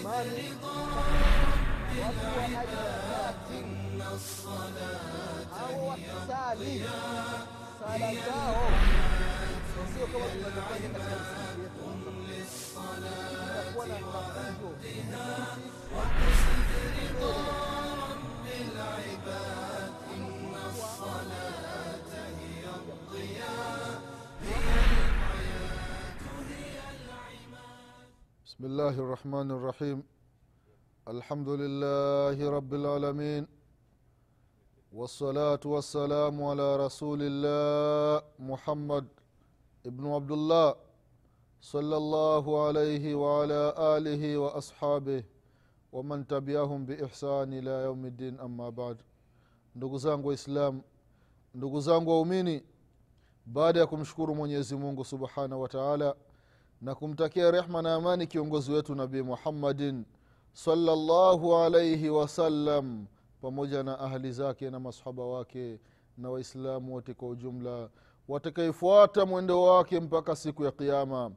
imani watu wa ajabati au wakisali sala zao sio kama tunavyofanya katika misikiti yetu inakuwa na mafunzo بسم الله الرحمن الرحيم الحمد لله رب العالمين والصلاة والسلام على رسول الله محمد ابن عبد الله صلى الله عليه وعلى آله وأصحابه ومن تبعهم بإحسان إلى يوم الدين أما بعد ndugu zangu waislamu ndugu zangu waumini baada ya kumshukuru mwenyezi mungu subhanahu wa taala na kumtakia rehma na amani kiongozi wetu nabii muhammadin salllahu alaihi wasallam pamoja na ahli zake na masahaba wake na waislamu wote kwa ujumla watakaifuata mwendo wake mpaka siku ya qiama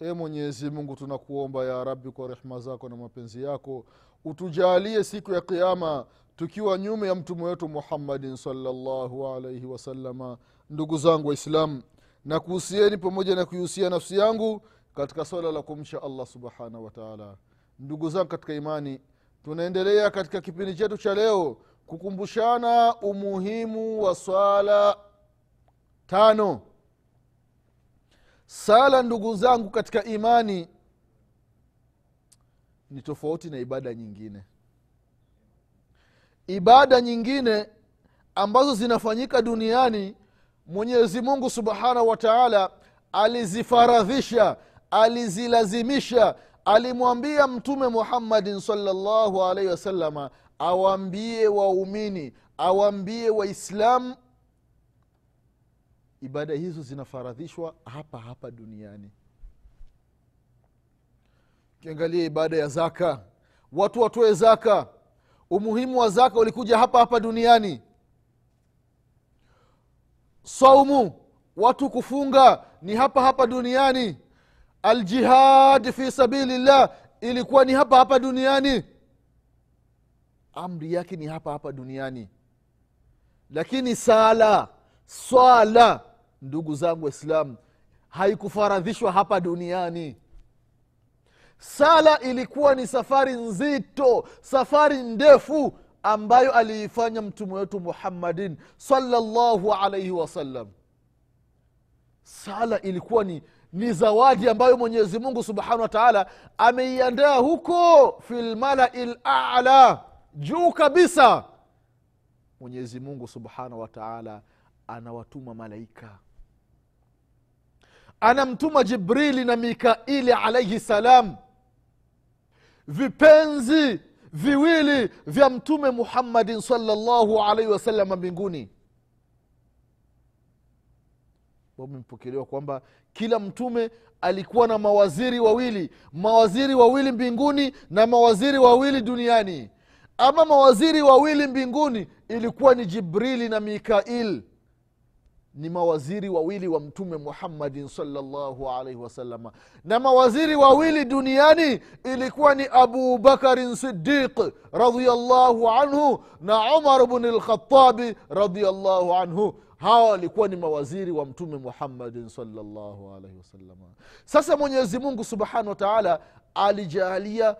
e mwenyezi mungu tunakuomba ya rabi kwa rehma zako na mapenzi yako utujalie siku ya kiama tukiwa nyuma ya mtume wetu muhammadin salllahu alaihi wasalama ndugu zangu waislamu na kuhusieni pamoja na kuihusia nafsi yangu katika swala la kumcha allah subhanahu wataala ndugu zangu katika imani tunaendelea katika kipindi chetu cha leo kukumbushana umuhimu wa swala tano. Sala ndugu zangu katika imani ni tofauti na ibada nyingine. Ibada nyingine ambazo zinafanyika duniani mwenyezi mungu subhanahu wa taala alizifaradhisha alizilazimisha alimwambia mtume muhammadin salllahu alaihi wasalama awambie waumini awambie waislamu ibada hizo zinafaradhishwa hapa hapa duniani. Ukiangalia ibada ya zaka. Watu watoe zaka. Umuhimu wa zaka ulikuja hapa hapa duniani. Saumu watu kufunga ni hapa hapa duniani aljihad fi sabilillah. Ilikuwa ni hapa hapa duniani. Amri yake ni hapa hapa duniani. Lakini sala swala ndugu zangu waislamu haikufaradhishwa hapa duniani. Sala ilikuwa ni safari nzito safari ndefu ambayo aliifanya mtume wetu muhammadin salllahu alaihi wasallam sala ilikuwa ni ni zawadi ambayo mwenyezi mungu subhanahu wa taala ameiandaa huko fi lmalai lala juu kabisa. Mwenyezi mungu subhanahu wa taala anawatuma malaika. Anamtuma jibrili na mikaili alaihi salam. Vipenzi viwili vya mtume muhammadin salllahu alaihi wasalama mbinguni wamepokelewa kwamba kila mtume alikuwa na mawaziri wawili mawaziri wawili mbinguni na mawaziri wawili duniani. Ama mawaziri wawili mbinguni ilikuwa ni jibrili na mikail. Ni mawaziri wawili wa mtume muhammadin salllahu alaihi wasalama na mawaziri wawili duniani ilikuwa ni abu bakarin sidiq radiallahu anhu na umar bni lkhatabi radiallahu anhu hawa walikuwa ni mawaziri wa mtume muhammadin salllahu alaihi wasalama sasa mwenyezi mungu subhanahu wa taala alijaalia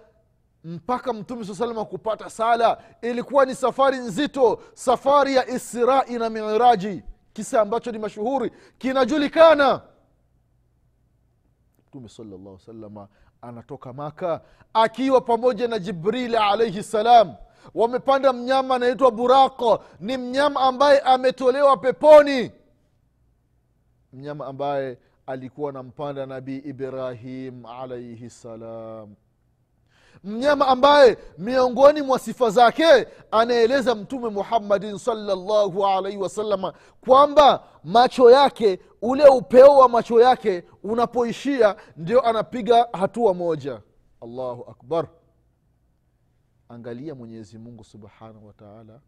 mpaka mtume saa salama kupata sala. Ilikuwa ni safari nzito safari ya israi na miraji kisa ambacho ni mashuhuri kinajulikana. Mtume salllah salama anatoka maka akiwa pamoja na jibrili alaihi salam wamepanda mnyama anaitwa burako. Ni mnyama ambaye ametolewa peponi. Mnyama ambaye alikuwa anampanda nabii ibrahim alaihi salam. Mnyama ambaye miongoni mwa sifa zake anaeleza mtume muhammadin salllahu alaihi wasalama kwamba macho yake ule upeo wa macho yake unapoishia ndio anapiga hatua moja. Allahu akbar angalia mwenyezi mungu subhanahu wa taala.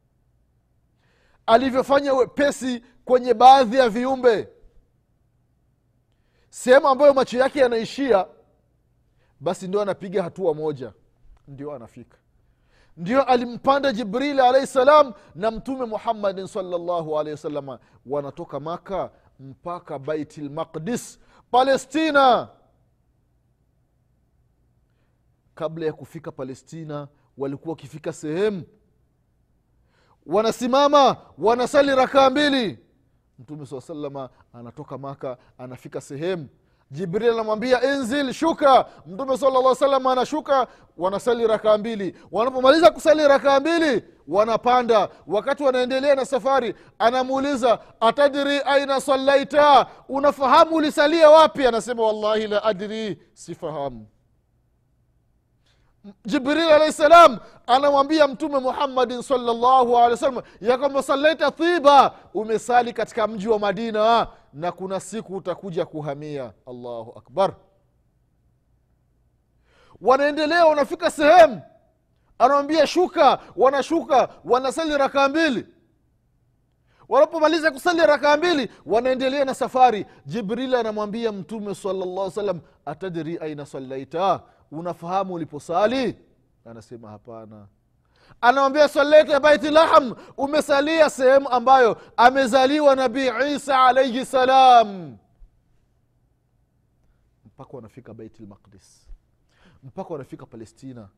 Alivyofanya wepesi kwenye baadhi ya viumbe. Sehemu ambayo macho yake yanaishia basi ndio anapiga hatua moja. Ndio anafika. Ndio alimpanda jibrili alaihi salam na mtume muhammadin salllahu alehi wasalama wanatoka maka mpaka baiti lmaqdis palestina. Kabla ya kufika palestina walikuwa wakifika sehemu. Wanasimama wanasali rakaa mbili. Mtume saa salama anatoka maka anafika sehemu. Jibril anamwambia enzil shuka. Mtume sala salam anashuka wanasali rakaa mbili. Wanapomaliza kusali rakaa mbili wanapanda. Wakati wanaendelea na safari anamuuliza atadri aina sallaita? Unafahamu ulisalia wapi? Anasema wallahi la adri sifahamu jibril alahi salam anamwambia mtume muhammadin salllahu alehi wasallam ya kwamba salaita thiba umesali katika mji wa madina na kuna siku utakuja kuhamia. Allahu akbar. Wanaendelea wanafika sehemu anawambia shuka wanashuka wanasali rakaa mbili. Wanapomaliza kusali rakaa mbili wanaendelea na safari. Jibril anamwambia mtume salllah salam atadri aina sallaita unafahamu uliposali? Anasema hapana. Anamwambia salaita baiti lahm umesalia sehemu ambayo amezaliwa nabii isa alaihi salam. Mpaka wanafika baiti lmaqdis mpaka wanafika palestina.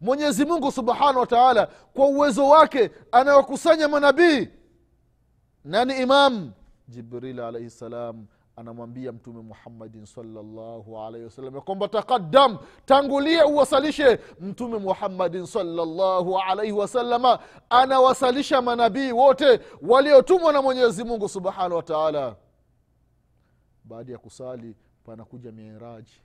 Mwenyezi mungu subhanahu wa taala kwa uwezo wake anawakusanya manabii. Nani? Imam jibril alaihi salam anamwambia mtume muhammadin salllahu alaihi wasallam ya kwamba taqaddam tangulie uwasalishe mtume muhammadin salllahu alaihi wasalama anawasalisha manabii wote waliotumwa na mwenyezi mungu subhanahu wa taala. Baada ya kusali panakuja miraji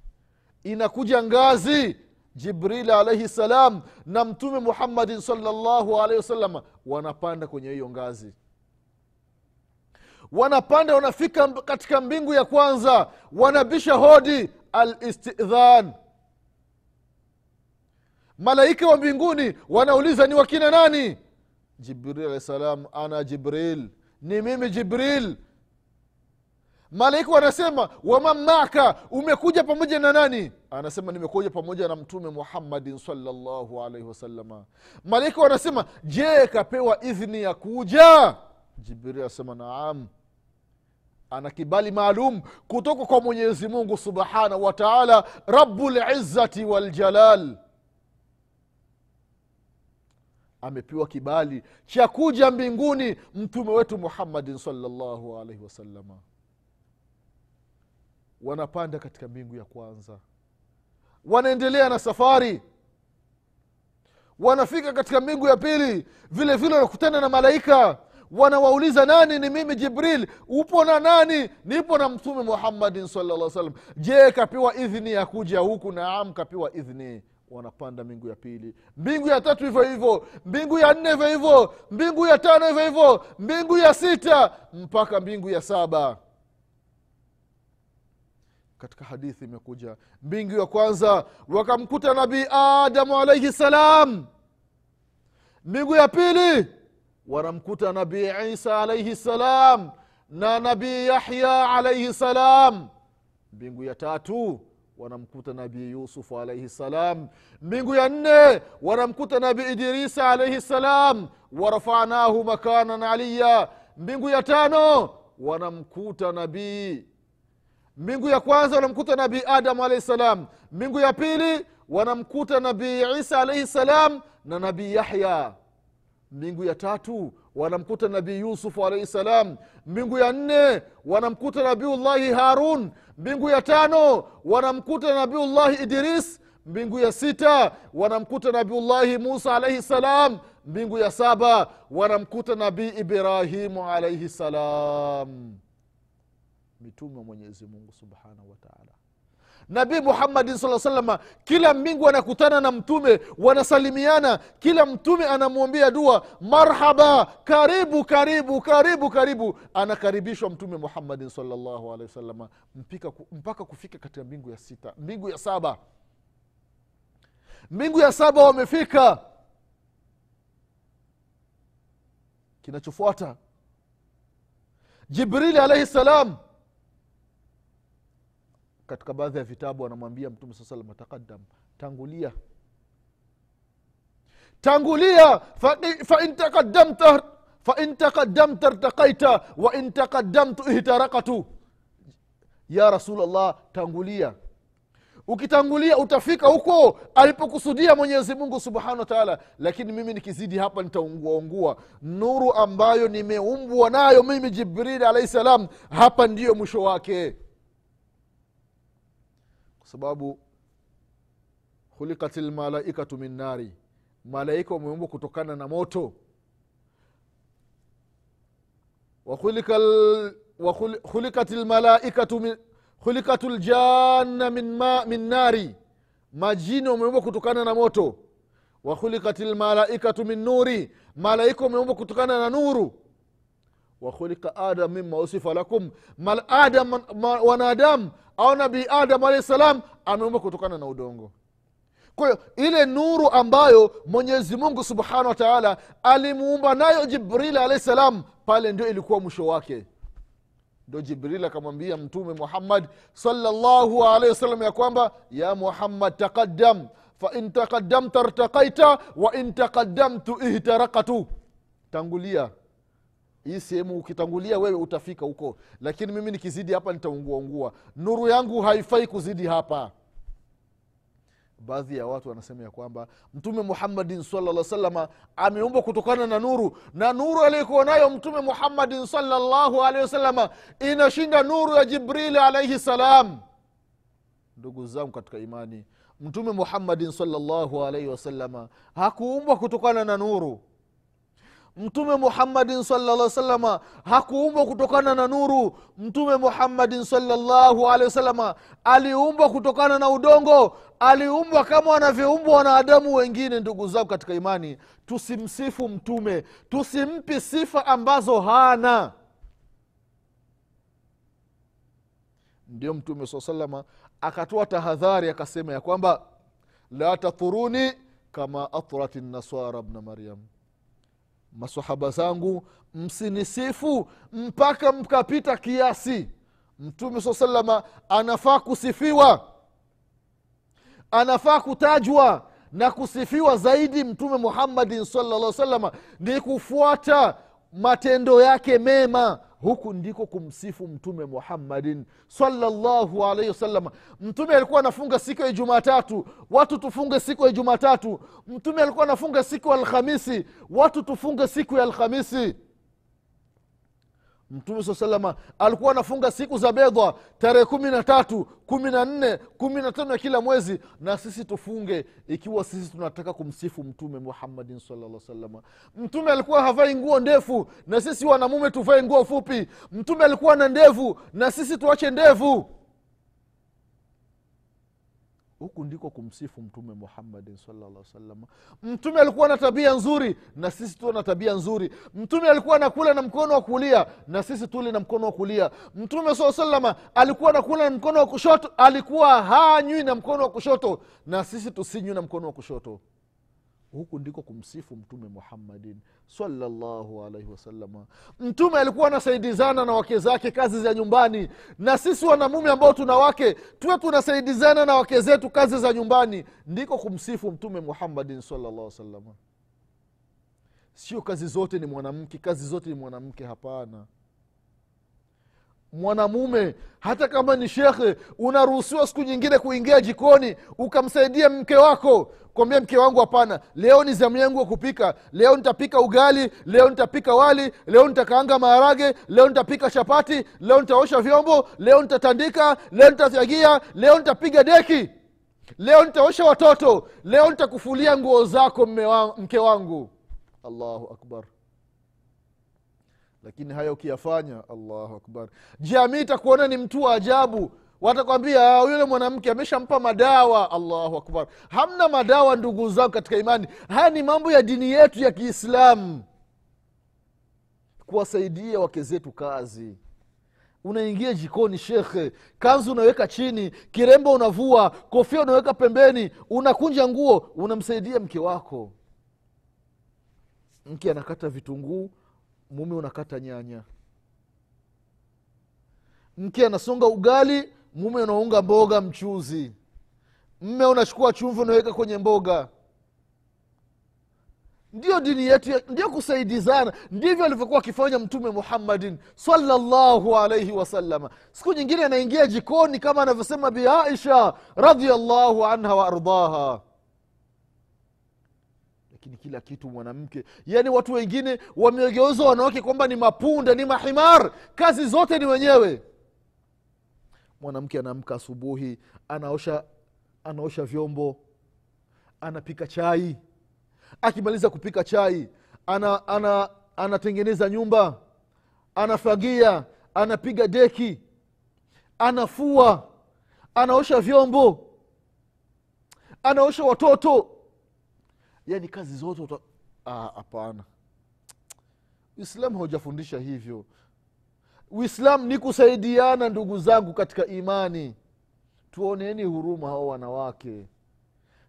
inakuja ngazi jibril alaihi salam na mtume muhammadin salllahu alaihi wasalama wanapanda kwenye hiyo ngazi wanapanda wanafika katika mbingu ya kwanza wanabisha hodi alistidhan. Malaika wa mbinguni wanauliza ni wakina nani? Jibril alahi salam ana jibril. Ni mimi jibril. Malaika wanasema waman maka umekuja pamoja na nani? Anasema nimekuja pamoja na mtume muhammadin salllahu alaihi wasalama malaika wanasema je kapewa idhni ya kuja? Jibril anasema naam ana kibali maalum kutoka kwa mwenyezi mungu subhanahu wa taala rabulizati waljalal amepewa kibali cha kuja mbinguni mtume wetu muhammadin salllahu alaihi wasalama wanapanda katika mbingu ya kwanza. Wanaendelea na safari. Wanafika katika mbingu ya pili. Vile vile wanakutana na malaika wanawauliza nani ni mimi jibril? Upo na nani? Nipo na mtume muhammadin salllah salam je kapewa idhni ya kuja huku? Naam kapewa idhni wanapanda mbingu ya pili. Mbingu ya tatu hivyo hivyo. Mbingu ya nne hivyo hivyo. Mbingu ya tano hivyo hivyo. Mbingu ya sita mpaka mbingu ya saba. Katika hadithi imekuja mbingu ya kwanza wakamkuta nabii adamu alaihi salam. Mbingu ya pili wanamkuta nabii isa alaihi salam na nabii yahya alaihi salam. Mbingu ya tatu wanamkuta nabii yusufu alaihi salam. Mbingu ya nne wanamkuta nabii idrisa alaihi salam. Warafanahu makanan aliya mbingu ya tano wanamkuta nabii. Mbingu ya kwanza wanamkuta nabii adamu alaihi salam. Mbingu ya pili wanamkuta nabii isa alaihi salam na nabii yahya mbingu ya tatu wanamkuta nabii yusufu alaihi salam. Mbingu ya nne wanamkuta nabiullahi harun. Mbingu ya tano wanamkuta nabiullahi idris. Mbingu ya sita wanamkuta nabiullahi musa alaihi salam. Mbingu ya saba wanamkuta nabii ibrahimu alaihi salam. Mitume wa mwenyezi mungu subhanahu wataala nabii muhammadin saa salama kila mbingu anakutana na mtume wanasalimiana kila mtume anamwombea dua marhaba karibu karibu karibu karibu. Anakaribishwa mtume muhammadin salllahu alehi wasalama mpaka, kufika katika mbingu ya sita mbingu ya saba. Mbingu ya saba wamefika. Kinachofuata jibrili alaihi salam katika baadhi ya vitabu anamwambia mtume saa salam taqadam tangulia. Tangulia fain fa takadamta fain takadamta irtakaita wain takadamtu ihtarakatu. Ya rasulllah tangulia. Ukitangulia utafika huko alipokusudia mwenyezi mungu subhanahu wa taala lakini mimi nikizidi hapa nitaunguaungua nuru ambayo nimeumbwa nayo mimi jibrili alahi salam hapa ndiyo mwisho wake sababu khulikat lmalaikatu min nari. Malaika wameumbwa kutokana na moto. Wakhulikat lmalaikatu min ljanna min, ma, min nari. Majini wameumbwa kutokana na moto. Wa khulikat lmalaikatu min nuri. Malaika wameumbwa kutokana na nuru wa khulika adam mima usifa lakum. Mal adam wanadamu au nabii adam alahi salam ameumba kutokana na udongo. Kwa hiyo ile nuru ambayo mwenyezi mungu subhanahu wa taala alimuumba nayo jibrili alahi salam pale ndio ilikuwa mwisho wake. Ndo jibril akamwambia mtume muhammad salllahu alaihi wasallam ya kwamba ya muhammad taqaddam. Fain taqaddamta rtakaita wain taqaddamtu ihtarakatu tangulia hii sehemu ukitangulia wewe utafika huko. Lakini mimi nikizidi hapa nitaunguaungua nuru yangu haifai kuzidi hapa. Baadhi ya watu wanasema ya kwamba mtume muhammadin salllah salama ameumbwa kutokana na nuru. Na nuru aliyokuwa nayo mtume muhammadin salllahu alehi wasalama inashinda nuru ya jibrili alaihi salam. Ndugu zangu katika imani mtume muhammadin salllahu alaihi wasalama hakuumbwa kutokana na nuru mtume muhammadin salllah salama hakuumbwa kutokana na nuru. Mtume muhammadin salllahu alehi wasalama aliumbwa kutokana na udongo. Aliumbwa kama wanavyoumbwa wanadamu wengine ndugu zao katika imani. Tusimsifu mtume. Tusimpi sifa ambazo hana. Ndio mtume saa salama akatoa tahadhari akasema ya kwamba la tathuruni kama athrat nasara bna maryam masahaba zangu msinisifu mpaka mkapita kiasi. Mtume saa salama anafaa kusifiwa. Anafaa kutajwa na kusifiwa zaidi mtume muhammadin salllah salama ni kufuata matendo yake mema huku ndiko kumsifu mtume muhammadin salllahu alaihi wasallam. Mtume alikuwa anafunga siku ya jumatatu watu tufunge siku ya jumatatu. Mtume alikuwa anafunga siku ya alhamisi watu tufunge siku ya alhamisi mtume saa salama alikuwa anafunga siku za bedha tarehe kumi na tatu kumi na nne kumi na tano ya kila mwezi na sisi tufunge ikiwa sisi tunataka kumsifu mtume muhammadin salalla salama mtume alikuwa havai nguo ndefu na sisi wanamume tuvae nguo fupi. Mtume alikuwa na ndevu na sisi tuache ndevu huku ndiko kumsifu mtume muhammadin salllah salama mtume alikuwa na tabia nzuri na sisi tuwe na tabia nzuri. Mtume alikuwa anakula na mkono wa kulia na sisi tuli na mkono wa kulia. Mtume saa salama alikuwa anakula na mkono wa kushoto alikuwa hanywi na mkono wa kushoto na sisi tusinywi na mkono wa kushoto huku ndiko kumsifu mtume muhammadin salllahu alaihi wasalama mtume alikuwa anasaidizana na wake zake kazi za nyumbani na sisi wanamume ambao tuna wake tuwe tunasaidizana na wake zetu kazi za nyumbani. Ndiko kumsifu mtume muhammadin salllah salama sio kazi zote ni mwanamke kazi zote ni mwanamke hapana mwanamume hata kama ni shekhe unaruhusiwa siku nyingine kuingia jikoni ukamsaidia mke wako. Kwambia mke wangu hapana. Leo ni zamu yangu ya kupika. Leo nitapika ugali leo nitapika wali leo nitakaanga maharage leo nitapika chapati leo nitaosha vyombo leo nitatandika leo nitafyagia leo nitapiga deki. Leo nitaosha watoto. Leo nitakufulia nguo zako wa, mke wangu. Allahu akbar lakini haya ukiyafanya allahu akbar. Jamii itakuona ni mtu wa ajabu. Watakwambia yule mwanamke ameshampa madawa. Allahu akbar. Hamna madawa ndugu zangu katika imani. Haya ni mambo ya dini yetu ya kiislamu. Kuwasaidia wake zetu kazi. Unaingia jikoni shekhe kanzu unaweka chini kirembo unavua kofia unaweka pembeni unakunja nguo unamsaidia mke wako. Mke anakata vitunguu mume unakata nyanya. Mke anasonga ugali mume unaunga mboga mchuzi. Mme unachukua chumvi unaweka kwenye mboga. Ndio dini yetu ndio kusaidizana. Ndivyo alivyokuwa akifanya mtume muhammadin salllahu alaihi wasalama siku nyingine anaingia jikoni kama anavyosema bi aisha radiallahu anha waardaha lakini kila kitu mwanamke. Yaani watu wengine wamegeuza wanawake kwamba ni mapunda ni mahimar. Kazi zote ni wenyewe. Mwanamke anaamka asubuhi anaosha anaosha vyombo anapika chai. Akimaliza kupika chai ana, ana, anatengeneza nyumba anafagia anapiga deki anafua anaosha vyombo anaosha watoto yaani kazi zote Ah, hapana. Uislamu haujafundisha hivyo. Uislamu ni kusaidiana ndugu zangu katika imani. Tuoneni huruma hao wanawake.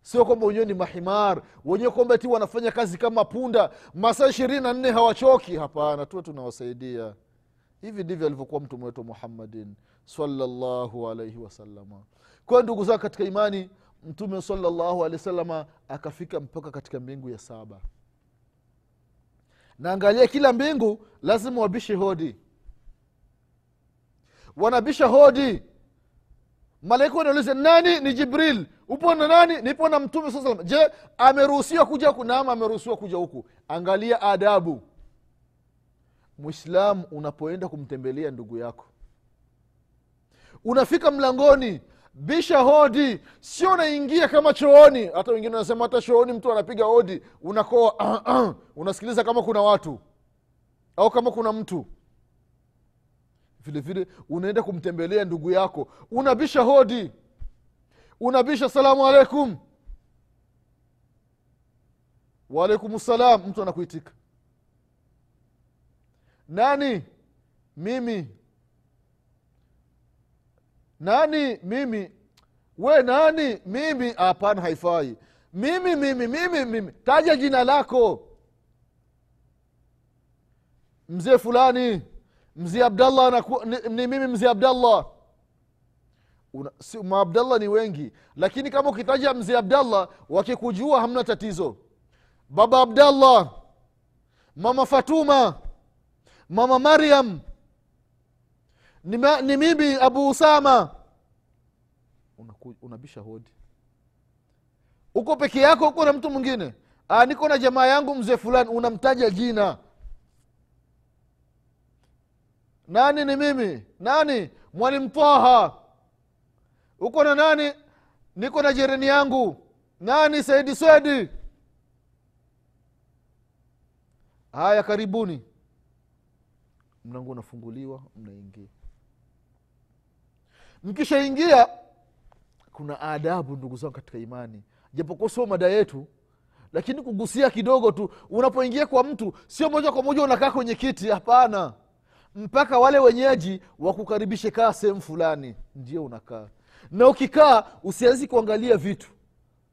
Sio kwamba wenyewe ni mahimar wenyewe kwamba ti wanafanya kazi kama punda masaa ishirini na nne hawachoki. Hapana tuwe tunawasaidia. Hivi ndivyo alivyokuwa mtume wetu muhammadin salllahu alaihi wasalama kwayo ndugu zangu katika imani mtume salallahu alehi wasalama akafika mpaka katika mbingu ya saba. Naangalia kila mbingu lazima wabishe hodi. Wanabisha hodi. Malaika wanauliza nani ni jibril? Upo na nani? Nipo na mtume saa salam je ameruhusiwa kuja huku? Naam ameruhusiwa kuja huku. Angalia adabu. Mwislamu unapoenda kumtembelea ndugu yako unafika mlangoni bisha hodi. Sio naingia kama chooni. Hata wengine wanasema hata chooni mtu anapiga hodi unakoa unasikiliza kama kuna watu au kama kuna mtu. Vile vile unaenda kumtembelea ndugu yako. Unabisha hodi. Unabisha salamu alaikum waalaikum salam. Mtu anakuitika. Nani? Mimi nani mimi? We nani mimi? Hapana haifai. Mimi mimi mimi mimi. Taja jina lako. Mzee fulani. Mzee abdallah naku, ni, ni mimi mzee abdallah. Si, maabdallah ni wengi. Lakini kama ukitaja mzee abdallah wakikujua hamna tatizo. Baba abdallah mama fatuma mama mariam ni, ma, ni mimi abu usama. Unaku- unabisha hodi. Uko peke yako uko na mtu mwingine. "Ah, niko na jamaa yangu mzee fulani unamtaja jina. Nani ni mimi? Nani? Mwalimu taha uko na nani? Niko na jereni yangu. Nani? Saidi swedi. Haya karibuni. Mlango unafunguliwa mnaingia mkishaingia kuna adabu ndugu zangu katika imani. Japokuwa sio mada yetu lakini kugusia kidogo tu unapoingia kwa mtu sio moja kwa moja unakaa kwenye kiti hapana. Mpaka wale wenyeji wakukaribishe kaa sehemu fulani ndio unakaa. Na ukikaa usianzi kuangalia vitu.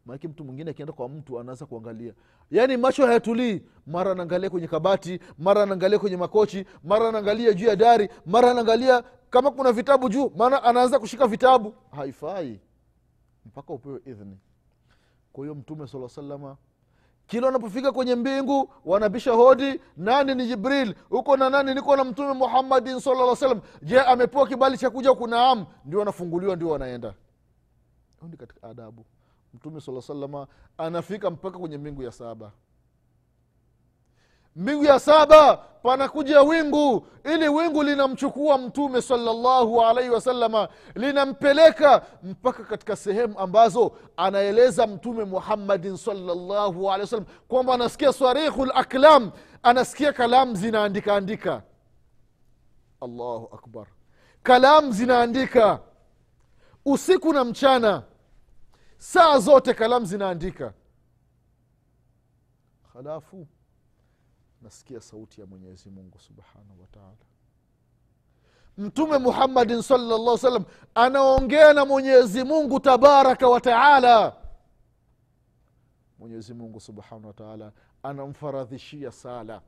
Maanake mtu mwingine akienda kwa mtu anaanza kuangalia. Yaani macho hayatulii mara anaangalia kwenye kabati mara anaangalia kwenye makochi mara anaangalia juu ya dari mara anaangalia kama kuna vitabu juu maana anaanza kushika vitabu. Haifai. Mpaka upewe idhni kwa hiyo mtume saa salama kila wanapofika kwenye mbingu wanabisha hodi nani ni jibril? Huko na nani? Niko na mtume muhammadin salaa salam je amepewa kibali cha kuja kunaam? Ndio wanafunguliwa ndio wanaenda. Ni katika adabu. Mtume saa salama anafika mpaka kwenye mbingu ya saba mbingu ya saba panakuja wingu. Ili wingu linamchukua mtume salllahu alaihi wasalama linampeleka mpaka katika sehemu ambazo anaeleza mtume muhammadin salllahu alehi wasallam kwamba anasikia sarihu laklam anasikia kalamu zinaandika andika. Allahu akbar. Kalamu zinaandika. Usiku na mchana saa zote kalamu zinaandika. Halafu nasikia sauti ya mwenyezi mungu subhanahu wataala mtume muhammadin salllah salam anaongea na mwenyezi mungu tabaraka wataala mwenyezi mungu subhanahu wataala anamfaradhishia sala.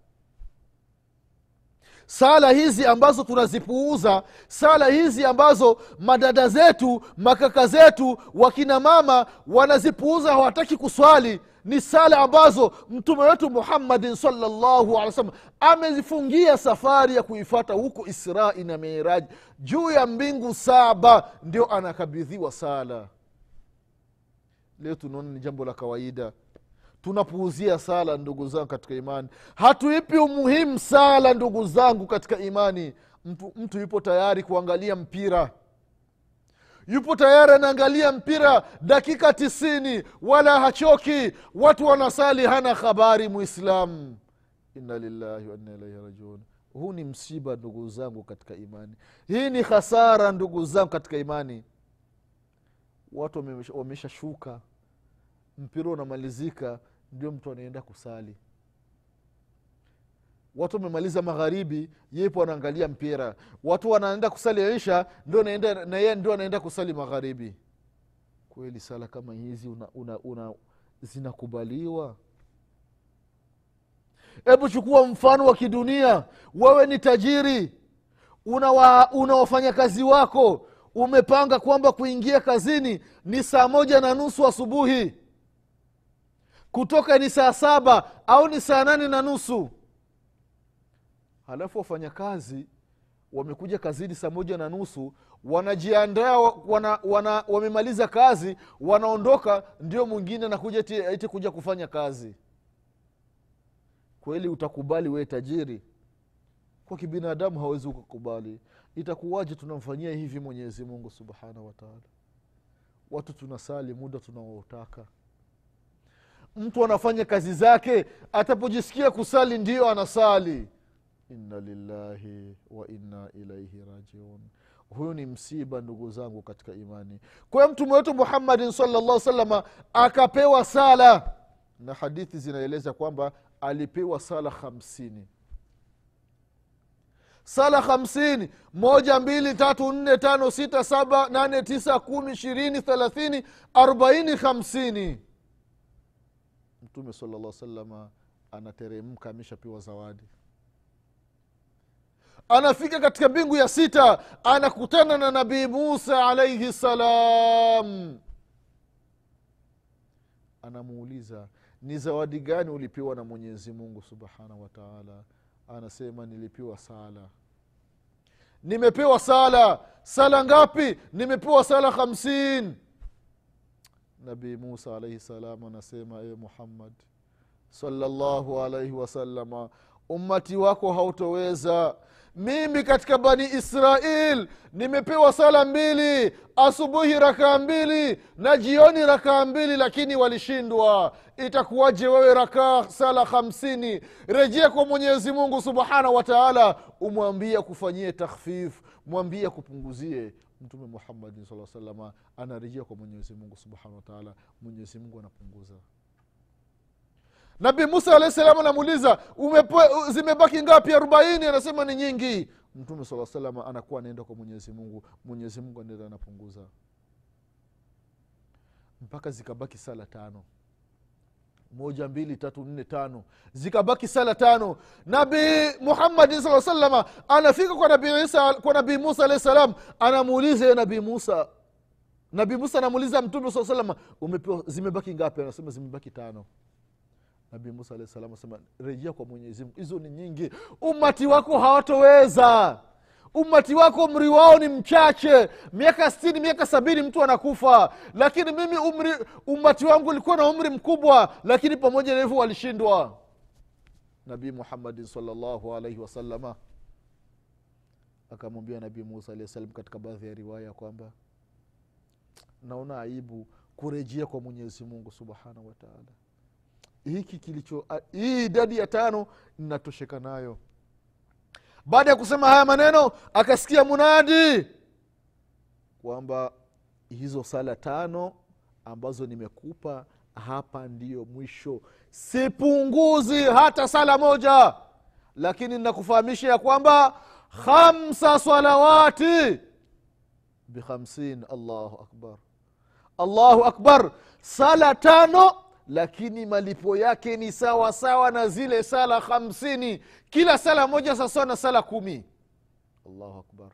Sala hizi ambazo tunazipuuza sala hizi ambazo madada zetu makaka zetu wakina mama wanazipuuza hawataki kuswali ni sala ambazo mtume wetu muhammadin salllahu alih wasallam amezifungia safari ya kuifata huko israi na miraji juu ya mbingu saba ndio anakabidhiwa sala. Leo tunaona ni jambo la kawaida. Tunapuuzia sala ndugu zangu katika imani. Hatuipi umuhimu sala ndugu zangu katika imani. Mtu, mtu yupo tayari kuangalia mpira yupo tayari anaangalia mpira dakika tisini wala hachoki. Watu wanasali hana habari muislamu inna lillahi wainna ilaihi rajiun. Huu ni msiba ndugu zangu katika imani. Hii ni hasara ndugu zangu katika imani. Watu wamesha- wameshashuka. Mpira unamalizika ndio mtu anaenda kusali watu wamemaliza magharibi yepo wanaangalia mpira. Watu wanaenda kusali isha ndo naenda na ndio anaenda kusali magharibi. Kweli sala kama hizi una, una, una zinakubaliwa? Hebu chukua mfano wa kidunia. Wewe ni tajiri. Una, wa, una wafanyakazi wako. Umepanga kwamba kuingia kazini ni saa moja na nusu asubuhi. Kutoka ni saa saba au ni saa nane na nusu halafu wafanyakazi wamekuja kazini saa moja na nusu wanajiandaa wana, wana, wamemaliza kazi wanaondoka ndio mwingine nakuja eti kuja kufanya kazi. Kweli utakubali wee tajiri? Kwa kibinadamu hawezi ukakubali. Itakuwaje tunamfanyia hivi mwenyezi mungu subhanahu wataala watu tunasali muda tunaotaka. Mtu anafanya kazi zake atapojisikia kusali ndiyo anasali inna lillahi wa inna ilaihi rajiun. Huyu ni msiba ndugu zangu katika imani. Kwa mtume wetu muhammadin salllah salama akapewa sala. Na hadithi zinaeleza kwamba alipewa sala hamsini. Sala hamsini. Moja mbili tatu nne tano sita saba nane tisa kumi ishirini thelathini arobaini hamsini. Mtume salllah salama anateremka ameshapewa zawadi anafika katika mbingu ya sita anakutana na nabii musa alaihi salam. Anamuuliza ni zawadi gani ulipewa na mwenyezi mungu subhanahu wataala anasema nilipewa sala. Nimepewa sala. Sala ngapi? Nimepewa sala hamsini. Nabii musa alaihi salam anasema e muhammad salllahu alaihi wasalama ummati wako hautoweza mimi katika bani israil nimepewa sala mbili. Asubuhi rakaa mbili na jioni rakaa mbili lakini walishindwa. Itakuwaje wewe rakaa sala hamsini? Rejea kwa mwenyezi mungu subhanahu wa taala umwambie akufanyie takhfif mwambie akupunguzie. Mtume muhammadin saa salama anarejea kwa mwenyezi mungu subhanahu wa taala. Mwenyezi mungu anapunguza nabii musa alahi salam anamuuliza zimebaki ngapi? Arobaini? Anasema ni nyingi. Mtume saa salam anakuwa anaenda kwa mwenyezi mungu. Mwenyezi mungu anaenda anapunguza. Mpaka zikabaki sala tano. Moja mbili tatu nne tano. Zikabaki sala tano. Nabii muhammadin saa salama anafika kwa nabii isa musa alahi salam anamuuliza ye nabii musa. Nabii musa anamuuliza mtume saa salama umepewa zimebaki ngapi? Anasema zimebaki tano nabii musa alahi salam asema rejea kwa mwenyezi mungu. Hizo ni nyingi. Umati wako hawatoweza. Umati wako umri wao ni mchache. Miaka stini miaka sabini mtu anakufa. Lakini mimi umri umati wangu ulikuwa na umri mkubwa lakini pamoja na hivyo walishindwa. Nabii muhammadin salllahu alaihi wasalama akamwambia nabii musa alahi salam katika baadhi ya riwaya kwamba naona aibu kurejea kwa mwenyezi mungu subhanahu wataala hiki kilicho hii idadi ya tano natosheka nayo. Baada ya kusema haya maneno akasikia munadi kwamba hizo sala tano ambazo nimekupa hapa ndiyo mwisho. Sipunguzi hata sala moja lakini nakufahamisha ya kwamba khamsa salawati bikhamsin allahu akbar. Allahu akbar. Sala tano lakini malipo yake ni sawa sawa na zile sala hamsini. Kila sala moja sasawa na sala kumi. Allahu akbar.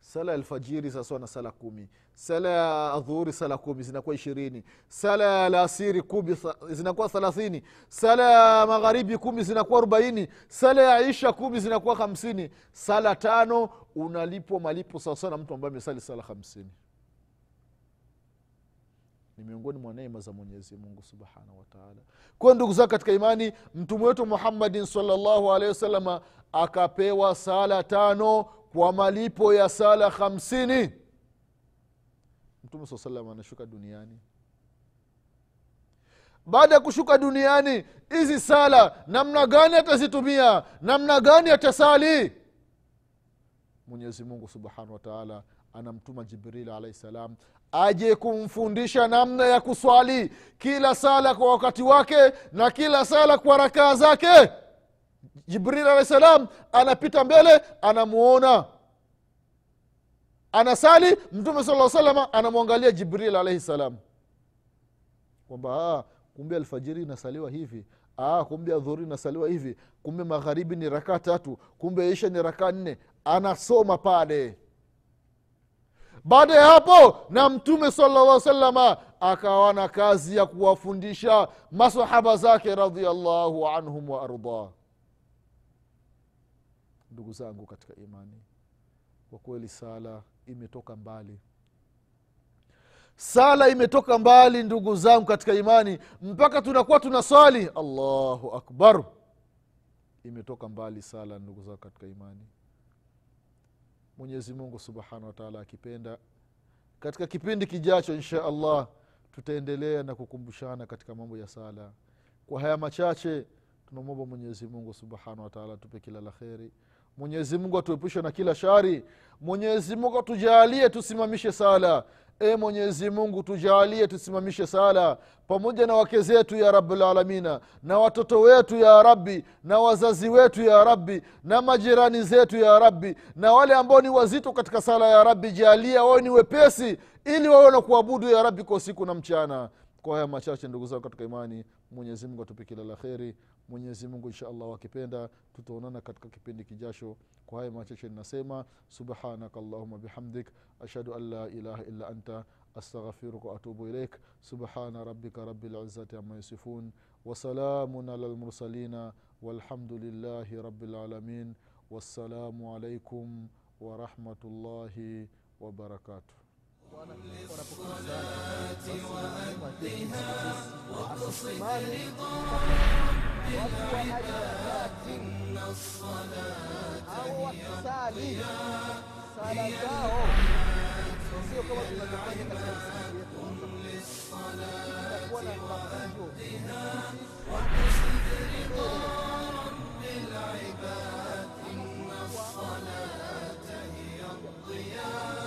Sala ya alfajiri sasawa na sala kumi. Sala ya adhuhuri sala kumi zinakuwa ishirini. Sala ya alasiri kumi zinakuwa thalathini. Sala ya magharibi kumi zinakuwa arobaini. Sala ya isha kumi zinakuwa hamsini. Sala tano unalipwa malipo sawasawa na mtu ambaye amesali sala hamsini ni miongoni mwa neema za mwenyezi mungu subhanahu wataala kwayo ndugu zake katika imani mtume wetu muhammadin salllahu alehi wasalama akapewa sala tano kwa malipo ya sala hamsini. Mtume saa salam anashuka duniani. Baada ya kushuka duniani hizi sala namna gani atazitumia? Namna gani atasali? Mwenyezi mungu subhanahu wataala anamtuma jibril alahi salam aje kumfundisha namna ya kuswali kila sala kwa wakati wake na kila sala kwa rakaa zake. Jibril alahi salam anapita mbele anamuona. Anasali mtume sala salama anamwangalia jibril alaihi salam kwamba ah, kumbe alfajiri inasaliwa hivi. Aa, kumbe adhuri inasaliwa hivi. Kumbe magharibi ni rakaa tatu. Kumbe isha ni rakaa nne. Anasoma pale baada ya hapo na mtume salllah salama akawa na kazi ya kuwafundisha masahaba zake radiallahu anhum wa ardah ndugu zangu katika imani kwa kweli sala imetoka mbali. Sala imetoka mbali ndugu zangu katika imani mpaka tunakuwa tunaswali allahu akbar. Imetoka mbali sala ndugu zangu katika imani mwenyezi mungu subhanahu wataala akipenda. Katika kipindi kijacho insha allah tutaendelea na kukumbushana katika mambo ya sala. Kwa haya machache tunamwomba mwenyezi mungu subhanahu wataala tupe kila la kheri. Mwenyezi mungu atuepushe na kila shari. Mwenyezi mungu atujalie tusimamishe sala e mwenyezi mungu tujalie tusimamishe sala pamoja na wake zetu ya rabulalamina na watoto wetu ya rabbi na wazazi wetu ya rabbi na majirani zetu ya rabbi na wale ambao ni wazito katika sala ya rabbi jalia wawe ni wepesi ili wawe na kuabudu ya rabbi kwa usiku na mchana. Kwa haya machache ndugu zao katika imani mwenyezi mungu atupe kila la kheri. Mwenyezi mungu insha allah wakipenda tutaonana katika kipindi kijasho kwa haya machache ninasema subhanaka allahuma bihamdik ashhadu an la ilaha illa anta astaghfiruka waatubu ilaik. Subhana rabika rabi lizati ama yasifun wasalamun ala lmursalina walhamdulillahi rabi lalamin wassalamu alaikum warahmatullahi wabarakatuh وأدها وأقصد لطلب الهدى إن الصلاة هي الضياء هي قم للصلاة وأدها واقصد رضا رب العباد إن الصلاة هي الضياء